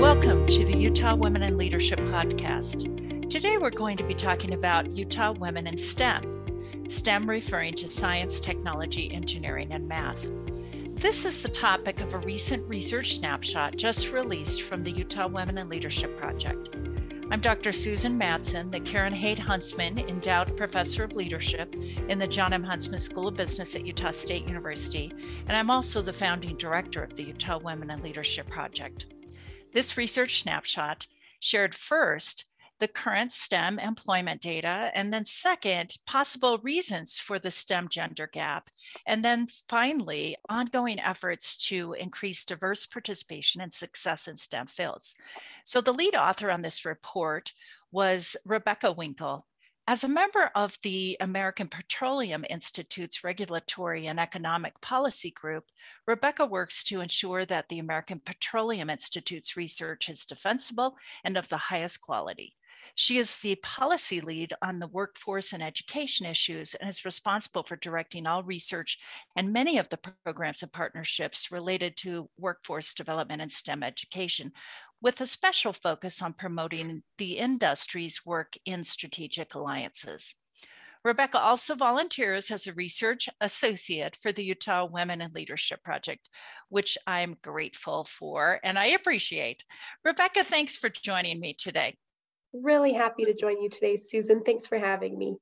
Welcome to the Utah Women in Leadership Podcast. Today we're going to be talking about Utah Women in STEM, STEM referring to science, technology, engineering, and math. This is the topic of a recent research snapshot just released from the Utah Women in Leadership Project. I'm Dr. Susan Madsen, the Karen Haight Huntsman Endowed Professor of Leadership in the John M. Huntsman School of Business at Utah State University, and I'm also the founding director of the Utah Women in Leadership Project. This research snapshot shared first the current STEM employment data, and then second, possible reasons for the STEM gender gap, and then finally, ongoing efforts to increase diverse participation and success in STEM fields. So the lead author on this report was Rebecca Winkel, as a member of the American Petroleum Institute's Regulatory and Economic Policy Group, Rebecca works to ensure that the American Petroleum Institute's research is defensible and of the highest quality. She is the policy lead on the workforce and education issues and is responsible for directing all research and many of the programs and partnerships related to workforce development and STEM education, with a special focus on promoting the industry's work in strategic alliances. Rebecca also volunteers as a research associate for the Utah Women in Leadership Project, which I'm grateful for and I appreciate. Rebecca, thanks for joining me today. Really happy to join you today, Susan. Thanks for having me.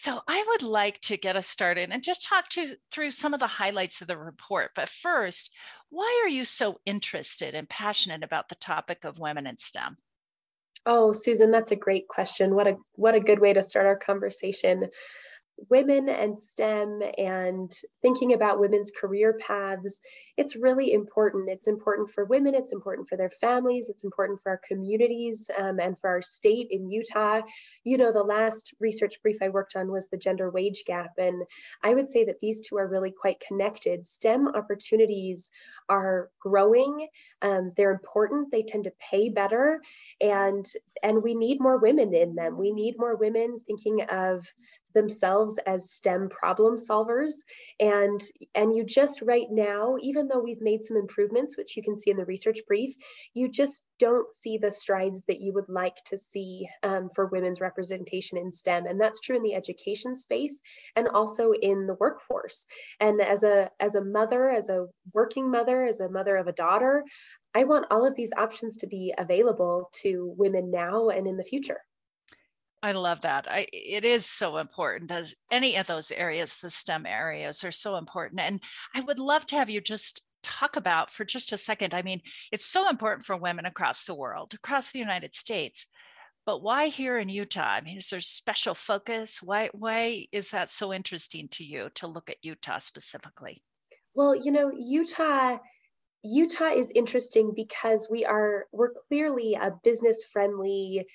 So I would like to get us started and just talk to, through some of the highlights of the report. But first, why are you so interested and passionate about the topic of women in STEM? Oh, Susan, that's a great question. What a what a good way to start our conversation women and STEM and thinking about women's career paths, it's really important. It's important for women, it's important for their families, it's important for our communities um, and for our state in Utah. You know, the last research brief I worked on was the gender wage gap. And I would say that these two are really quite connected. STEM opportunities are growing, um, they're important, they tend to pay better, and and we need more women in them. We need more women thinking of themselves as STEM problem solvers. And, and you just right now, even though we've made some improvements, which you can see in the research brief, you just don't see the strides that you would like to see um, for women's representation in STEM. And that's true in the education space and also in the workforce. And as a, as a mother, as a working mother, as a mother of a daughter, I want all of these options to be available to women now and in the future. I love that. I, it is so important as any of those areas, the STEM areas are so important. And I would love to have you just talk about for just a second. I mean, it's so important for women across the world, across the United States. But why here in Utah? I mean, is there special focus? Why why is that so interesting to you to look at Utah specifically? Well, you know, Utah Utah is interesting because we are we're clearly a business friendly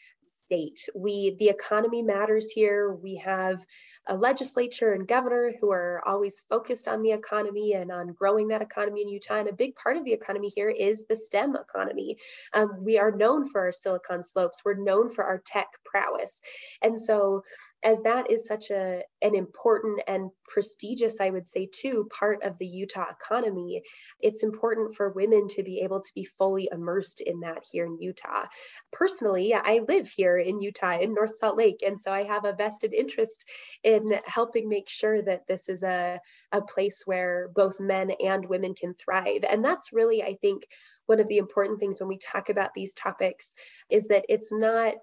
state. We the economy matters here. We have a legislature and governor who are always focused on the economy and on growing that economy in Utah. And a big part of the economy here is the STEM economy. Um, we are known for our Silicon Slopes. We're known for our tech prowess, and so as that is such a an important and prestigious i would say too part of the utah economy it's important for women to be able to be fully immersed in that here in utah. Personally i live here in utah in north salt lake and so i have a vested interest in helping make sure that this is a, a place where both men and women can thrive. And that's really i think one of the important things when we talk about these topics is that it's not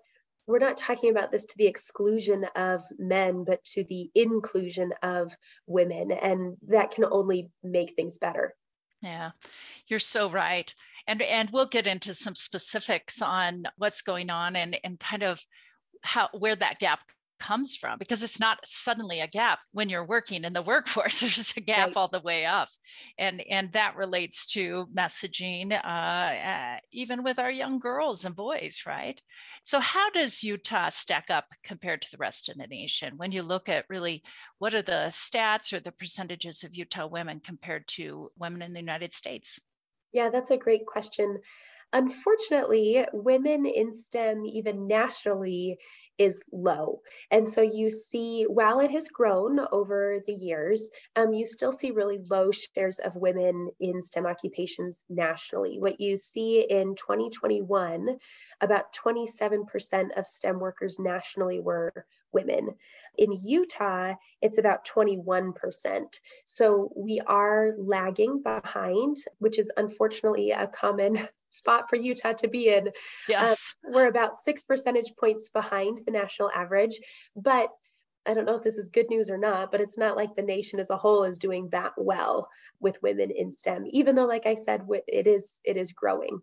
we're not talking about this to the exclusion of men, but to the inclusion of women. And that can only make things better. Yeah, you're so right. And, and we'll get into some specifics on what's going on and, and kind of how where that gap comes from because it's not suddenly a gap when you're working in the workforce there's a gap right. all the way up. And and that relates to messaging uh, uh, even with our young girls and boys right? So how does utah stack up compared to the rest of the nation? When you look at really what are the stats or the percentages of utah women compared to women in the united states? Yeah that's a great question Unfortunately, women in STEM, even nationally, is low. And so you see, while it has grown over the years, um, you still see really low shares of women in STEM occupations nationally. What you see in 2021, about 27% of STEM workers nationally were women. In Utah, it's about 21%. So we are lagging behind, which is unfortunately a common spot for Utah to be in. Yes. Um, we're about six percentage points behind the national average, but I don't know if this is good news or not, but it's not like the nation as a whole is doing that well with women in STEM, even though, like I said, it is it is growing.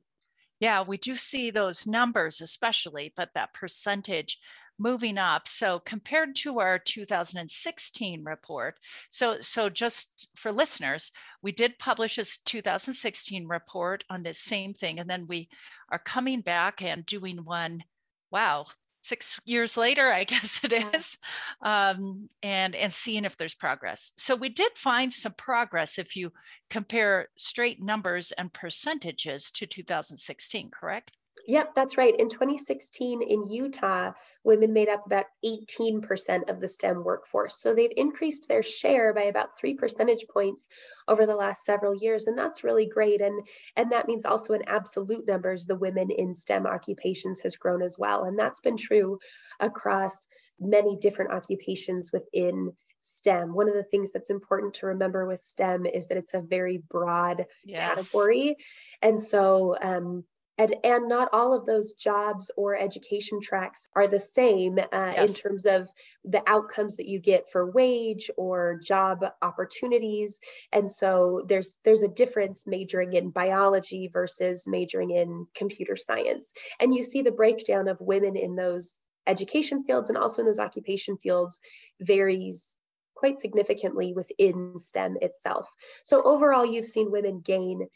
Yeah, we do see those numbers, especially, but that percentage moving up. So compared to our 2016 report, so so just for listeners, we did publish a 2016 report on this same thing, and then we are coming back and doing one. Wow, six years later, I guess it is, um, and and seeing if there's progress. So we did find some progress if you compare straight numbers and percentages to 2016, correct? Yep, that's right. In 2016 in Utah, women made up about 18% of the STEM workforce. So they've increased their share by about three percentage points over the last several years. And that's really great. And, and that means also in absolute numbers, the women in STEM occupations has grown as well. And that's been true across many different occupations within STEM. One of the things that's important to remember with STEM is that it's a very broad yes. category. And so um, and, and not all of those jobs or education tracks are the same uh, yes. in terms of the outcomes that you get for wage or job opportunities and so there's there's a difference majoring in biology versus majoring in computer science and you see the breakdown of women in those education fields and also in those occupation fields varies quite significantly within STEM itself. So overall, you've seen women gain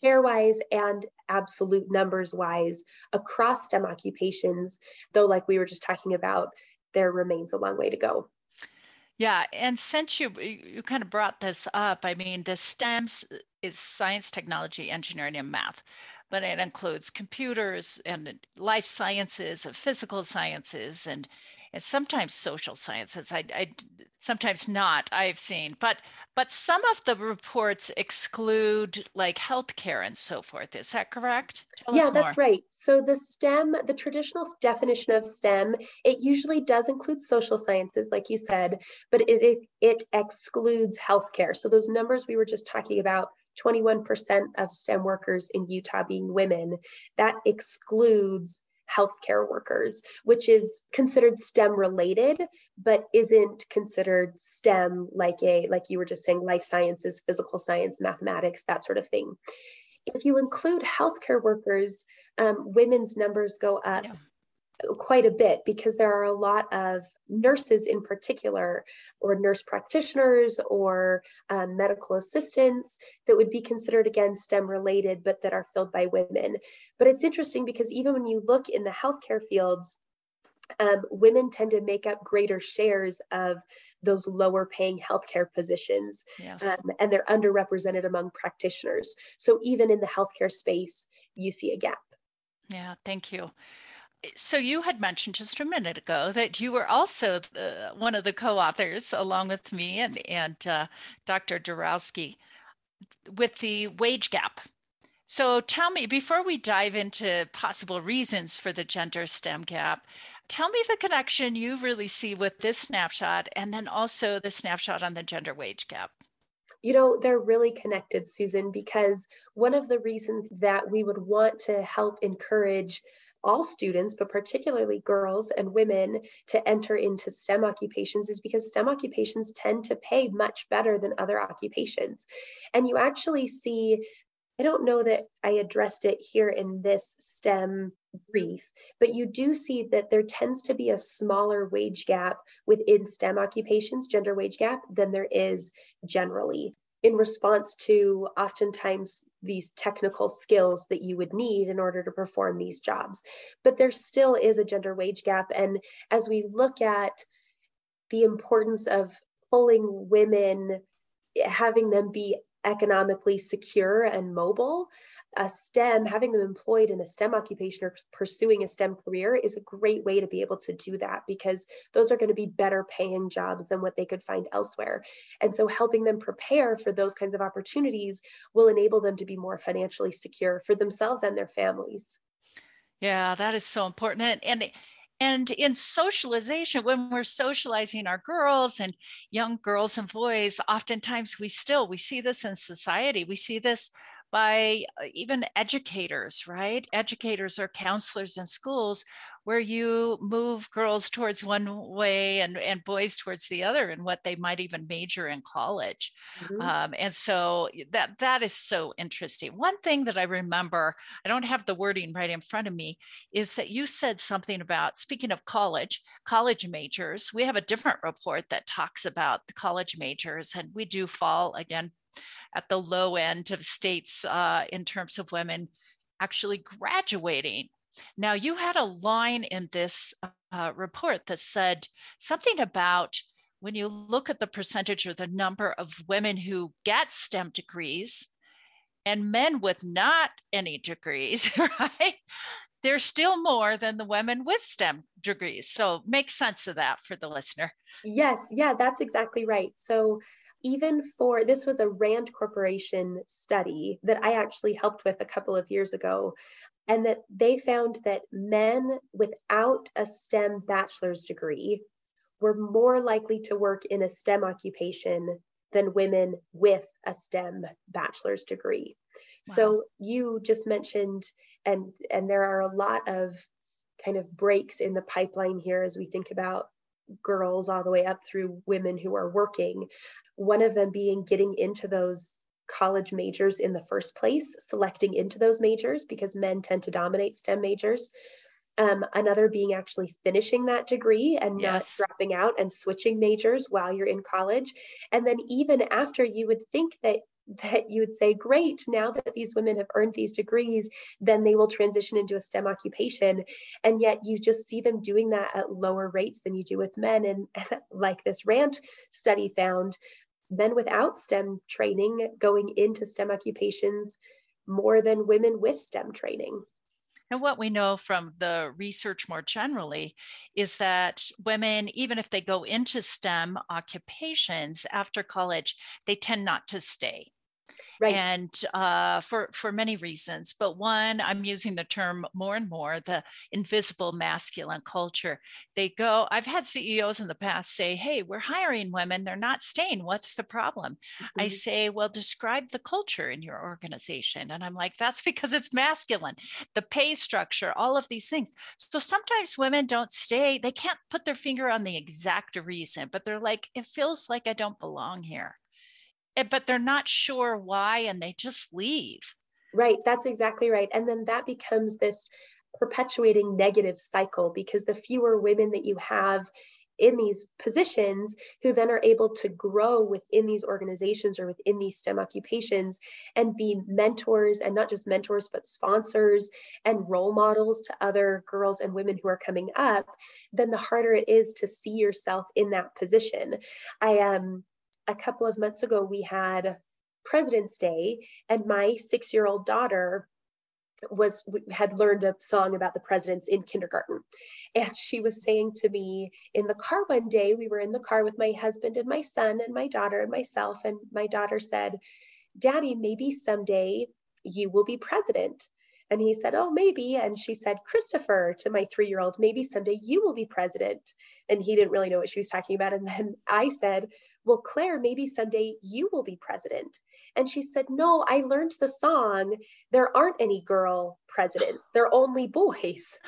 share wise and absolute numbers wise across STEM occupations, though, like we were just talking about, there remains a long way to go. Yeah, and since you you kind of brought this up, I mean, the STEMs is science, technology, engineering, and math, but it includes computers and life sciences and physical sciences and and sometimes social sciences. I, I sometimes not. I've seen, but but some of the reports exclude like healthcare and so forth. Is that correct? Tell yeah, that's right. So the STEM, the traditional definition of STEM, it usually does include social sciences, like you said, but it it, it excludes healthcare. So those numbers we were just talking about 21% of STEM workers in Utah being women, that excludes healthcare workers, which is considered STEM related, but isn't considered STEM like a, like you were just saying, life sciences, physical science, mathematics, that sort of thing. If you include healthcare workers, um, women's numbers go up. Yeah quite a bit because there are a lot of nurses in particular or nurse practitioners or um, medical assistants that would be considered again STEM related but that are filled by women. But it's interesting because even when you look in the healthcare fields, um, women tend to make up greater shares of those lower paying healthcare positions yes. um, and they're underrepresented among practitioners. So even in the healthcare space, you see a gap. Yeah, thank you so you had mentioned just a minute ago that you were also the, one of the co-authors along with me and, and uh, dr Dorowski with the wage gap. So tell me before we dive into possible reasons for the gender stem gap tell me the connection you really see with this snapshot and then also the snapshot on the gender wage gap. You know, they're really connected, Susan, because one of the reasons that we would want to help encourage all students, but particularly girls and women, to enter into STEM occupations is because STEM occupations tend to pay much better than other occupations. And you actually see, I don't know that I addressed it here in this STEM brief, but you do see that there tends to be a smaller wage gap within STEM occupations, gender wage gap, than there is generally in response to oftentimes these technical skills that you would need in order to perform these jobs. But there still is a gender wage gap. And as we look at the importance of pulling women, having them be economically secure and mobile, a STEM, having them employed in a STEM occupation or pursuing a STEM career is a great way to be able to do that because those are going to be better paying jobs than what they could find elsewhere. And so helping them prepare for those kinds of opportunities will enable them to be more financially secure for themselves and their families. Yeah, that is so important. And, and and in socialization, when we're socializing our girls and young girls and boys, oftentimes we still we see this in society. We see this by uh, even educators, right? Educators or counselors in schools where you move girls towards one way and, and boys towards the other and what they might even major in college. Mm-hmm. Um, and so that that is so interesting. One thing that I remember, I don't have the wording right in front of me, is that you said something about speaking of college, college majors. We have a different report that talks about the college majors, and we do fall again at the low end of states uh, in terms of women actually graduating. Now, you had a line in this uh, report that said something about when you look at the percentage or the number of women who get STEM degrees and men with not any degrees, right? There's still more than the women with STEM degrees. So make sense of that for the listener. Yes, yeah, that's exactly right. So even for this was a Rand Corporation study that I actually helped with a couple of years ago, and that they found that men without a STEM bachelor's degree were more likely to work in a STEM occupation than women with a STEM bachelor's degree. Wow. So you just mentioned, and and there are a lot of kind of breaks in the pipeline here as we think about girls all the way up through women who are working one of them being getting into those college majors in the first place, selecting into those majors because men tend to dominate STEM majors. Um, another being actually finishing that degree and yes. not dropping out and switching majors while you're in college. And then even after you would think that that you would say, great, now that these women have earned these degrees, then they will transition into a STEM occupation. And yet you just see them doing that at lower rates than you do with men. And like this RAND study found, men without STEM training going into STEM occupations more than women with STEM training. And what we know from the research more generally is that women, even if they go into STEM occupations after college, they tend not to stay. Right. And uh, for for many reasons, but one, I'm using the term more and more, the invisible masculine culture. They go. I've had CEOs in the past say, "Hey, we're hiring women; they're not staying. What's the problem?" Mm-hmm. I say, "Well, describe the culture in your organization," and I'm like, "That's because it's masculine. The pay structure, all of these things." So sometimes women don't stay. They can't put their finger on the exact reason, but they're like, "It feels like I don't belong here." Eh, but they're not sure why and they just leave. Right, that's exactly right. And then that becomes this perpetuating negative cycle because the fewer women that you have in these positions who then are able to grow within these organizations or within these STEM occupations and be mentors and not just mentors, but sponsors and role models to other girls and women who are coming up, then the harder it is to see yourself in that position. I um a couple of months ago, we had President's Day, and my six year old daughter was had learned a song about the presidents in kindergarten. And she was saying to me in the car one day we were in the car with my husband and my son and my daughter and myself and my daughter said daddy maybe someday you will be president. And he said oh maybe. And she said christopher to my 3 year old maybe someday you will be president. And he didn't really know what she was talking about. And then i said well, Claire, maybe someday you will be president. And she said, No, I learned the song. There aren't any girl presidents, they're only boys.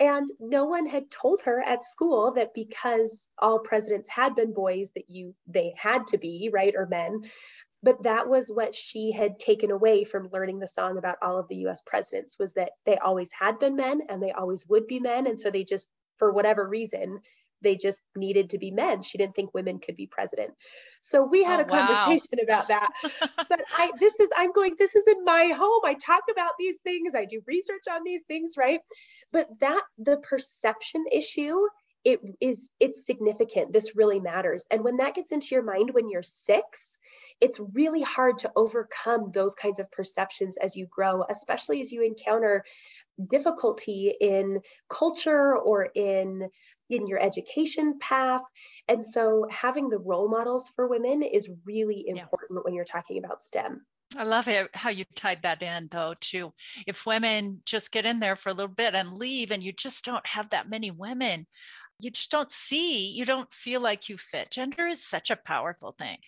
And no one had told her at school that because all presidents had been boys, that you they had to be, right, or men. But that was what she had taken away from learning the song about all of the US presidents was that they always had been men and they always would be men. And so they just, for whatever reason, they just needed to be men. She didn't think women could be president. So we had oh, a conversation wow. about that. but I this is I'm going this is in my home. I talk about these things. I do research on these things, right? But that the perception issue it is it's significant. This really matters. And when that gets into your mind when you're six it's really hard to overcome those kinds of perceptions as you grow especially as you encounter difficulty in culture or in in your education path. And so having the role models for women is really important yeah. when you're talking about stem I love it, how you tied that in, though, too. If women just get in there for a little bit and leave, and you just don't have that many women you just don't see, you don't feel like you fit. Gender is such a powerful thing.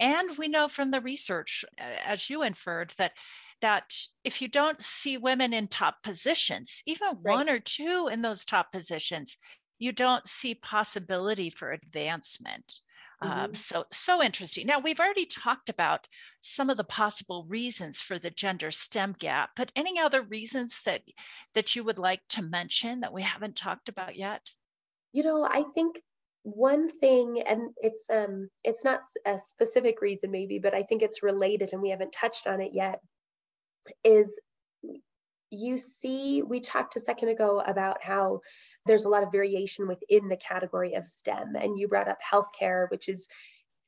And we know from the research, as you inferred, that that if you don't see women in top positions, even right. one or two in those top positions, you don't see possibility for advancement. Um, mm-hmm. Um, so so interesting. Now we've already talked about some of the possible reasons for the gender STEM gap, but any other reasons that that you would like to mention that we haven't talked about yet? You know, I think one thing and it's um it's not a specific reason maybe but i think it's related and we haven't touched on it yet is you see we talked a second ago about how there's a lot of variation within the category of stem and you brought up healthcare which is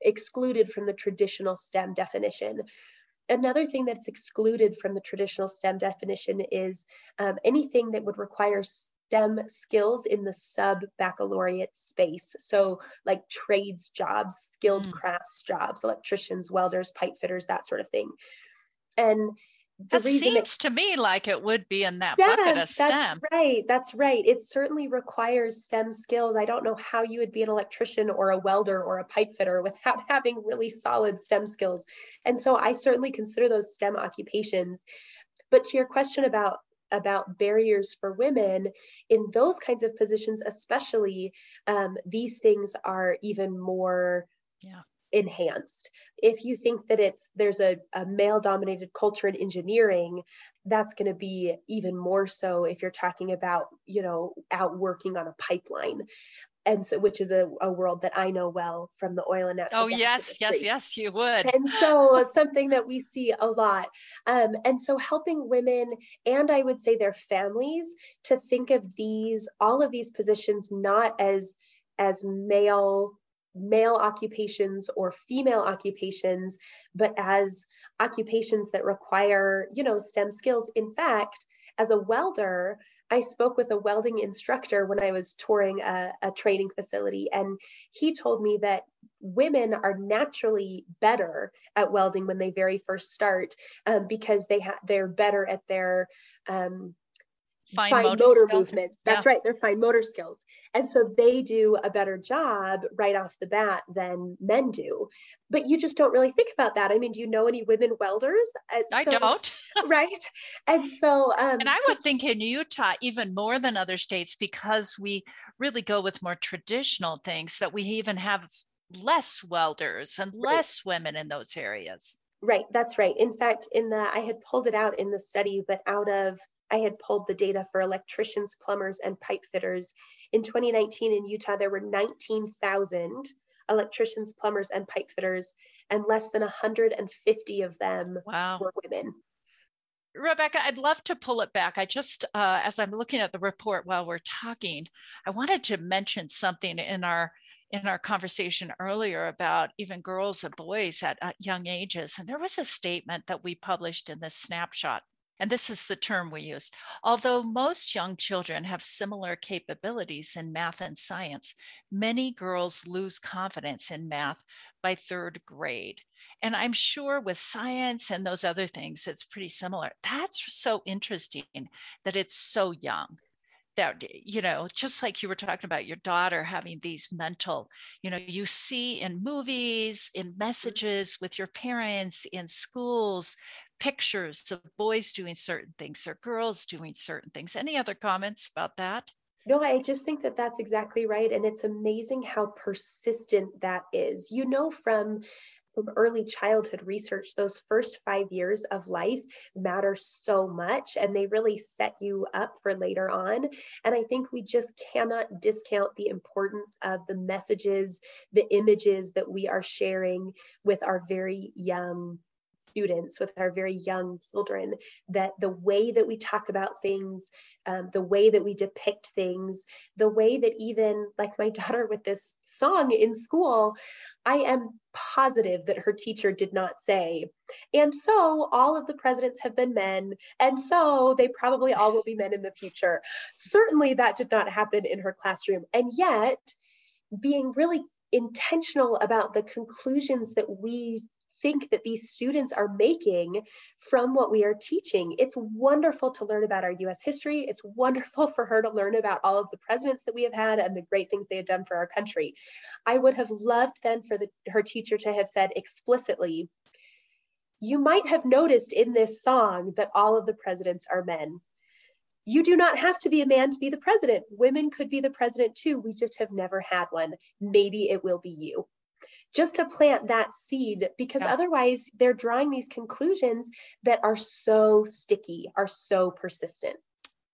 excluded from the traditional stem definition another thing that's excluded from the traditional stem definition is um, anything that would require STEM skills in the sub baccalaureate space. So, like trades jobs, skilled mm. crafts jobs, electricians, welders, pipe fitters, that sort of thing. And that seems to me like it would be in that STEM, bucket of STEM. That's right. That's right. It certainly requires STEM skills. I don't know how you would be an electrician or a welder or a pipe fitter without having really solid STEM skills. And so I certainly consider those STEM occupations. But to your question about about barriers for women in those kinds of positions especially um, these things are even more yeah enhanced if you think that it's there's a, a male dominated culture in engineering that's going to be even more so if you're talking about you know out working on a pipeline and so which is a, a world that I know well from the oil and natural. Oh yes, yes, yes, you would. And so something that we see a lot. Um, and so helping women and I would say their families to think of these all of these positions not as as male male occupations or female occupations but as occupations that require you know stem skills. In fact as a welder I spoke with a welding instructor when I was touring a, a training facility, and he told me that women are naturally better at welding when they very first start um, because they they're better at their um, fine, fine motor, motor movements. That's yeah. right, they're fine motor skills. And so they do a better job right off the bat than men do. But you just don't really think about that. I mean, do you know any women welders? Uh, I don't. right. And so, um, and I would think in Utah, even more than other states, because we really go with more traditional things, that we even have less welders and less right. women in those areas. Right, that's right. In fact, in the I had pulled it out in the study, but out of I had pulled the data for electricians, plumbers, and pipe fitters. In 2019 in Utah, there were 19,000 electricians, plumbers, and pipe fitters, and less than 150 of them wow. were women. Rebecca, I'd love to pull it back. I just, uh, as I'm looking at the report while we're talking, I wanted to mention something in our in our conversation earlier about even girls and boys at uh, young ages. And there was a statement that we published in this snapshot and this is the term we use. Although most young children have similar capabilities in math and science, many girls lose confidence in math by third grade. And I'm sure with science and those other things, it's pretty similar. That's so interesting that it's so young that you know just like you were talking about your daughter having these mental you know you see in movies in mm-hmm. messages with your parents in schools pictures of boys doing certain things or girls doing certain things. Any other comments about that? No, I just think that that's exactly right. And it's amazing how persistent that is. You know, from from early childhood research, those first five years of life matter so much and they really set you up for later on. And I think we just cannot discount the importance of the messages, the images that we are sharing with our very young students, with our very young children, that the way that we talk about things, um, the way that we depict things, the way that even like my daughter with this song in school, I am positive that her teacher did not say, and so all of the presidents have been men, and so they probably all will be men in the future. Certainly that did not happen in her classroom. And yet, being really intentional about the conclusions that we think that these students are making from what we are teaching. It's wonderful to learn about our US history. It's wonderful for her to learn about all of the presidents that we have had and the great things they had done for our country. I would have loved then for the, her teacher to have said explicitly, you might have noticed in this song that all of the presidents are men. You do not have to be a man to be the president. Women could be the president too. We just have never had one. Maybe it will be you just to plant that seed because yeah. otherwise they're drawing these conclusions that are so sticky, are so persistent.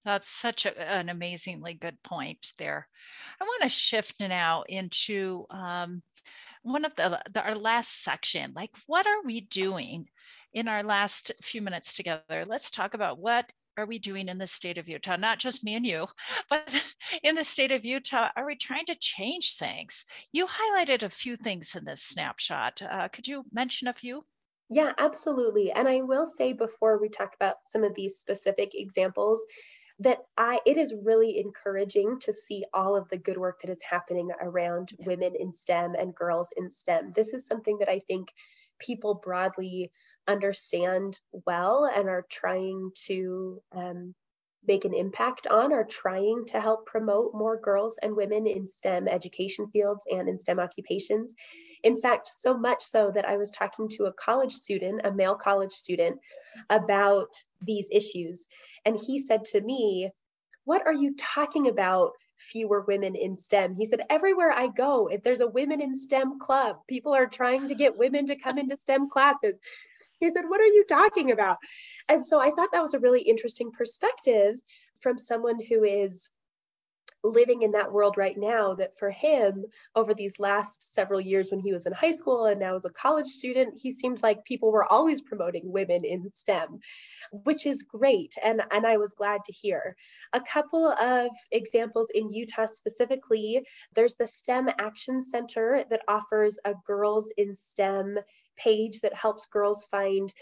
That's such a, an amazingly good point there. I want to shift now into um, one of the, the, our last section. Like, what are we doing in our last few minutes together? Let's talk about what are we doing in the state of Utah? Not just me and you, but in the state of Utah, are we trying to change things? You highlighted a few things in this snapshot. Uh, could you mention a few? Yeah, absolutely. And I will say before we talk about some of these specific examples, that I it is really encouraging to see all of the good work that is happening around women in STEM and girls in STEM. This is something that I think people broadly understand well and are trying to um, make an impact on are trying to help promote more girls and women in STEM education fields and in STEM occupations. In fact, so much so that I was talking to a college student, a male college student, about these issues. And he said to me, What are you talking about? fewer women in STEM. He said, everywhere I go, if there's a women in STEM club, people are trying to get women to come into STEM classes. He said, What are you talking about? And so I thought that was a really interesting perspective from someone who is living in that world right now that for him over these last several years when he was in high school and now as a college student he seemed like people were always promoting women in stem which is great and and i was glad to hear a couple of examples in utah specifically there's the stem action center that offers a girls in stem page that helps girls find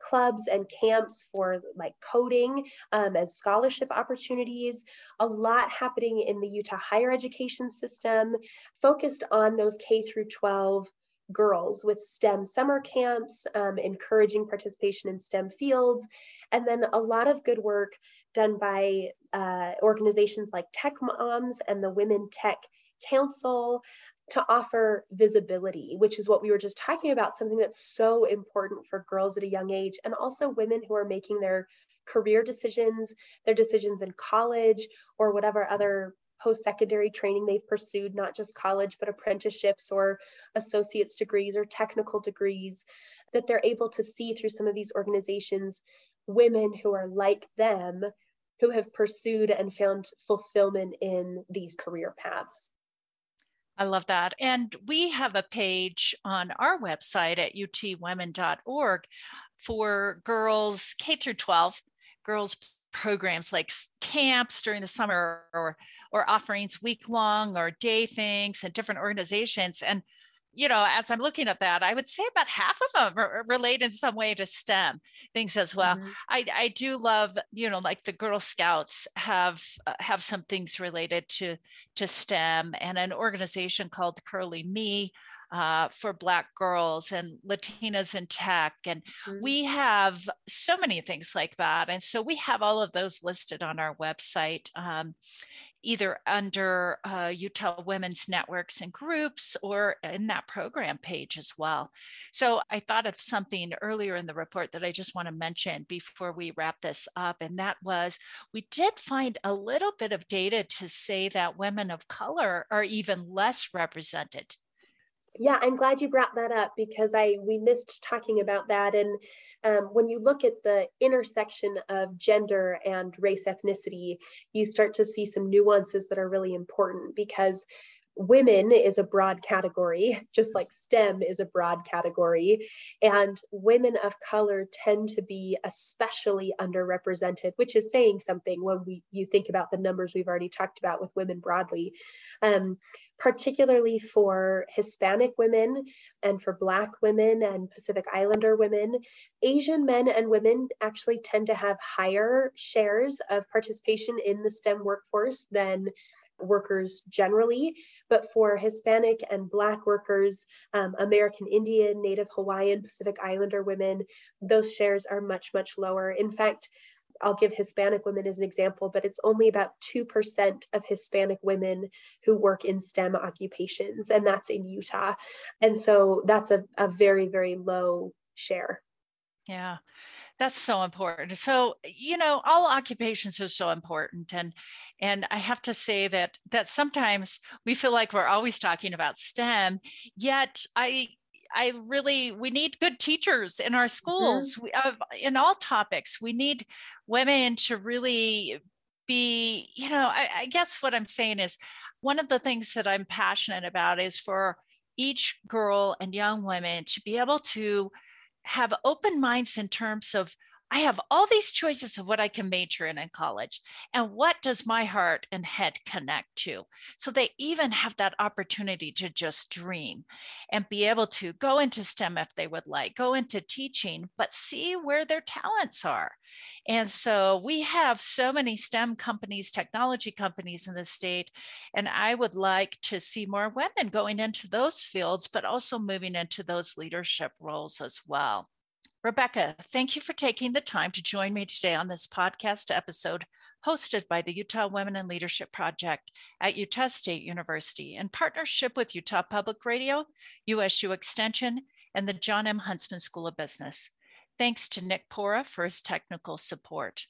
clubs and camps for like coding um, and scholarship opportunities. A lot happening in the Utah higher education system, focused on those K through 12 girls with STEM summer camps, um, encouraging participation in STEM fields, and then a lot of good work done by uh, organizations like Tech Moms and the Women Tech Council, to offer visibility, which is what we were just talking about, something that's so important for girls at a young age and also women who are making their career decisions, their decisions in college or whatever other post secondary training they've pursued, not just college, but apprenticeships or associate's degrees or technical degrees, that they're able to see through some of these organizations women who are like them who have pursued and found fulfillment in these career paths. I love that. And we have a page on our website at utwomen.org for girls K through 12, girls programs like camps during the summer or or offerings week long or day things and different organizations and you know, as I'm looking at that, I would say about half of them are, relate in some way to STEM things as well. Mm-hmm. I, I do love, you know, like the Girl Scouts have uh, have some things related to to STEM, and an organization called Curly Me uh, for Black girls and Latinas in tech, and mm-hmm. we have so many things like that. And so we have all of those listed on our website. Um, either under uh, Utah Women's Networks and Groups or in that program page as well. So I thought of something earlier in the report that I just want to mention before we wrap this up, and that was we did find a little bit of data to say that women of color are even less represented yeah i'm glad you brought that up because i we missed talking about that. And um, when you look at the intersection of gender and race ethnicity you start to see some nuances that are really important because women is a broad category, just like STEM is a broad category. And women of color tend to be especially underrepresented, which is saying something when we you think about the numbers we've already talked about with women broadly. Um, particularly for Hispanic women and for Black women and Pacific Islander women. Asian men and women actually tend to have higher shares of participation in the STEM workforce than workers generally, but for Hispanic and Black workers, um, American Indian, Native Hawaiian, Pacific Islander women, those shares are much, much lower. In fact, I'll give Hispanic women as an example, but it's only about 2% of Hispanic women who work in STEM occupations, and that's in Utah. And so that's a, a very, very low share. Yeah, that's so important. So, you know, all occupations are so important. And and I have to say that that sometimes we feel like we're always talking about STEM, yet I I really we need good teachers in our mm-hmm. schools. Mm-hmm. We in all topics. We need women to really be, you know, I, I guess what I'm saying is one of the things that I'm passionate about is for each girl and young women to be able to have open minds in terms of I have all these choices of what I can major in in college. And what does my heart and head connect to? So they even have that opportunity to just dream and be able to go into STEM if they would like, go into teaching, but see where their talents are. And so we have so many STEM companies, technology companies in the state. And I would like to see more women going into those fields, but also moving into those leadership roles as well. Rebecca, thank you for taking the time to join me today on this podcast episode hosted by the Utah Women in Leadership Project at Utah State University in partnership with Utah Public Radio, USU Extension, and the John M. Huntsman School of Business. Thanks to Nick Pora for his technical support.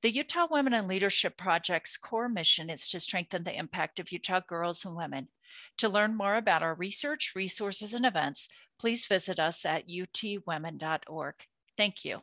The Utah Women in Leadership Project's core mission is to strengthen the impact of Utah girls and women to learn more about our research, resources, and events, please visit us at utwomen.org. Thank you.